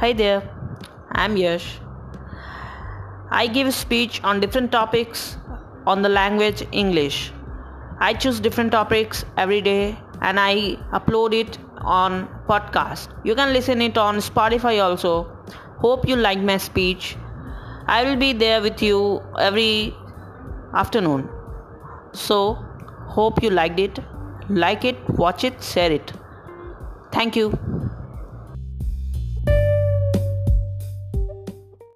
Hi there, I'm Yash. I give speech on different topics on the language English. I choose different topics every day and I upload it on podcast. You can listen it on Spotify also. Hope you like my speech. I will be there with you every afternoon. So, hope you liked it. Like it, watch it, share it. Thank you.